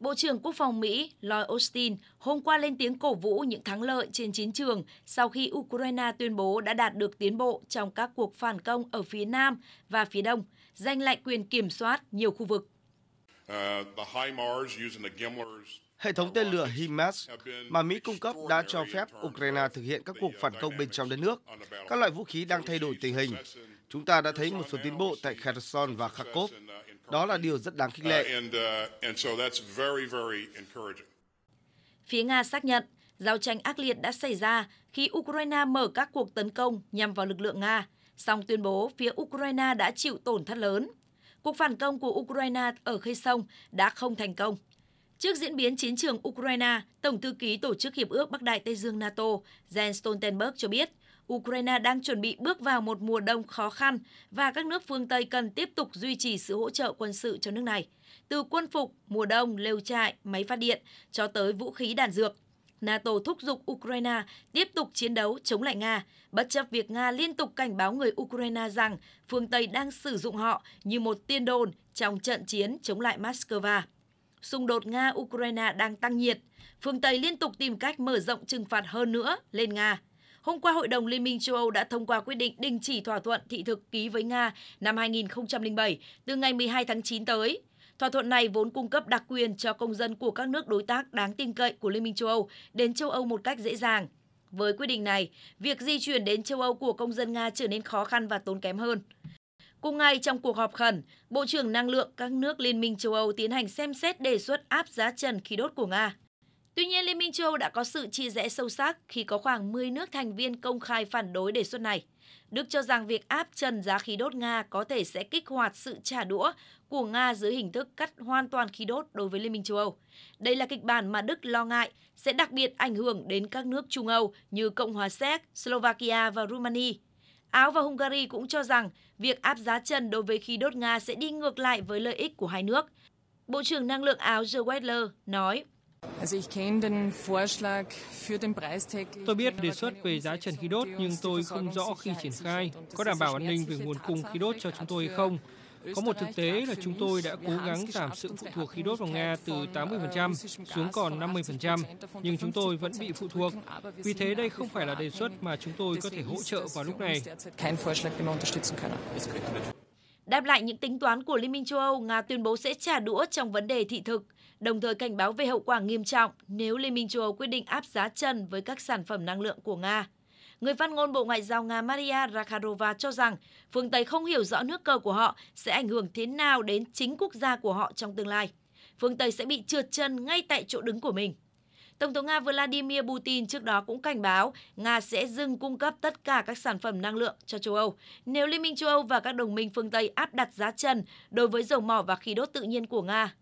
Bộ trưởng Quốc phòng Mỹ Lloyd Austin hôm qua lên tiếng cổ vũ những thắng lợi trên chiến trường sau khi Ukraine tuyên bố đã đạt được tiến bộ trong các cuộc phản công ở phía Nam và phía Đông, giành lại quyền kiểm soát nhiều khu vực. Uh, Hệ thống tên lửa HIMARS mà Mỹ cung cấp đã cho phép Ukraine thực hiện các cuộc phản công bên trong đất nước. Các loại vũ khí đang thay đổi tình hình. Chúng ta đã thấy một số tiến bộ tại Kherson và Kharkov. Đó là điều rất đáng khích lệ. Phía Nga xác nhận giao tranh ác liệt đã xảy ra khi Ukraine mở các cuộc tấn công nhằm vào lực lượng Nga, song tuyên bố phía Ukraine đã chịu tổn thất lớn. Cuộc phản công của Ukraine ở Khê Sông đã không thành công. Trước diễn biến chiến trường Ukraine, Tổng thư ký Tổ chức Hiệp ước Bắc Đại Tây Dương NATO Jens Stoltenberg cho biết Ukraine đang chuẩn bị bước vào một mùa đông khó khăn và các nước phương Tây cần tiếp tục duy trì sự hỗ trợ quân sự cho nước này, từ quân phục, mùa đông, lều trại, máy phát điện cho tới vũ khí đạn dược. NATO thúc giục Ukraine tiếp tục chiến đấu chống lại Nga, bất chấp việc Nga liên tục cảnh báo người Ukraine rằng phương Tây đang sử dụng họ như một tiên đồn trong trận chiến chống lại Moscow. Xung đột Nga-Ukraine đang tăng nhiệt, phương Tây liên tục tìm cách mở rộng trừng phạt hơn nữa lên Nga. Hôm qua, Hội đồng Liên minh châu Âu đã thông qua quyết định đình chỉ thỏa thuận thị thực ký với Nga năm 2007 từ ngày 12 tháng 9 tới. Thỏa thuận này vốn cung cấp đặc quyền cho công dân của các nước đối tác đáng tin cậy của Liên minh châu Âu đến châu Âu một cách dễ dàng. Với quyết định này, việc di chuyển đến châu Âu của công dân Nga trở nên khó khăn và tốn kém hơn. Cùng ngày trong cuộc họp khẩn, Bộ trưởng Năng lượng các nước Liên minh châu Âu tiến hành xem xét đề xuất áp giá trần khí đốt của Nga. Tuy nhiên, Liên minh châu Âu đã có sự chia rẽ sâu sắc khi có khoảng 10 nước thành viên công khai phản đối đề xuất này. Đức cho rằng việc áp trần giá khí đốt Nga có thể sẽ kích hoạt sự trả đũa của Nga dưới hình thức cắt hoàn toàn khí đốt đối với Liên minh châu Âu. Đây là kịch bản mà Đức lo ngại sẽ đặc biệt ảnh hưởng đến các nước Trung Âu như Cộng hòa Séc, Slovakia và Romania. Áo và Hungary cũng cho rằng việc áp giá trần đối với khí đốt Nga sẽ đi ngược lại với lợi ích của hai nước. Bộ trưởng Năng lượng Áo Joe Wedler nói, Tôi biết đề xuất về giá trần khí đốt nhưng tôi không rõ khi triển khai có đảm bảo an ninh về nguồn cung khí đốt cho chúng tôi hay không. Có một thực tế là chúng tôi đã cố gắng giảm sự phụ thuộc khí đốt vào Nga từ 80% xuống còn 50%, nhưng chúng tôi vẫn bị phụ thuộc. Vì thế đây không phải là đề xuất mà chúng tôi có thể hỗ trợ vào lúc này. Đáp lại những tính toán của Liên minh châu Âu, Nga tuyên bố sẽ trả đũa trong vấn đề thị thực, đồng thời cảnh báo về hậu quả nghiêm trọng nếu Liên minh châu Âu quyết định áp giá trần với các sản phẩm năng lượng của Nga. Người phát ngôn Bộ Ngoại giao Nga Maria Zakharova cho rằng phương Tây không hiểu rõ nước cờ của họ sẽ ảnh hưởng thế nào đến chính quốc gia của họ trong tương lai. Phương Tây sẽ bị trượt chân ngay tại chỗ đứng của mình. Tổng thống Nga Vladimir Putin trước đó cũng cảnh báo Nga sẽ dừng cung cấp tất cả các sản phẩm năng lượng cho châu Âu. Nếu Liên minh châu Âu và các đồng minh phương Tây áp đặt giá trần đối với dầu mỏ và khí đốt tự nhiên của Nga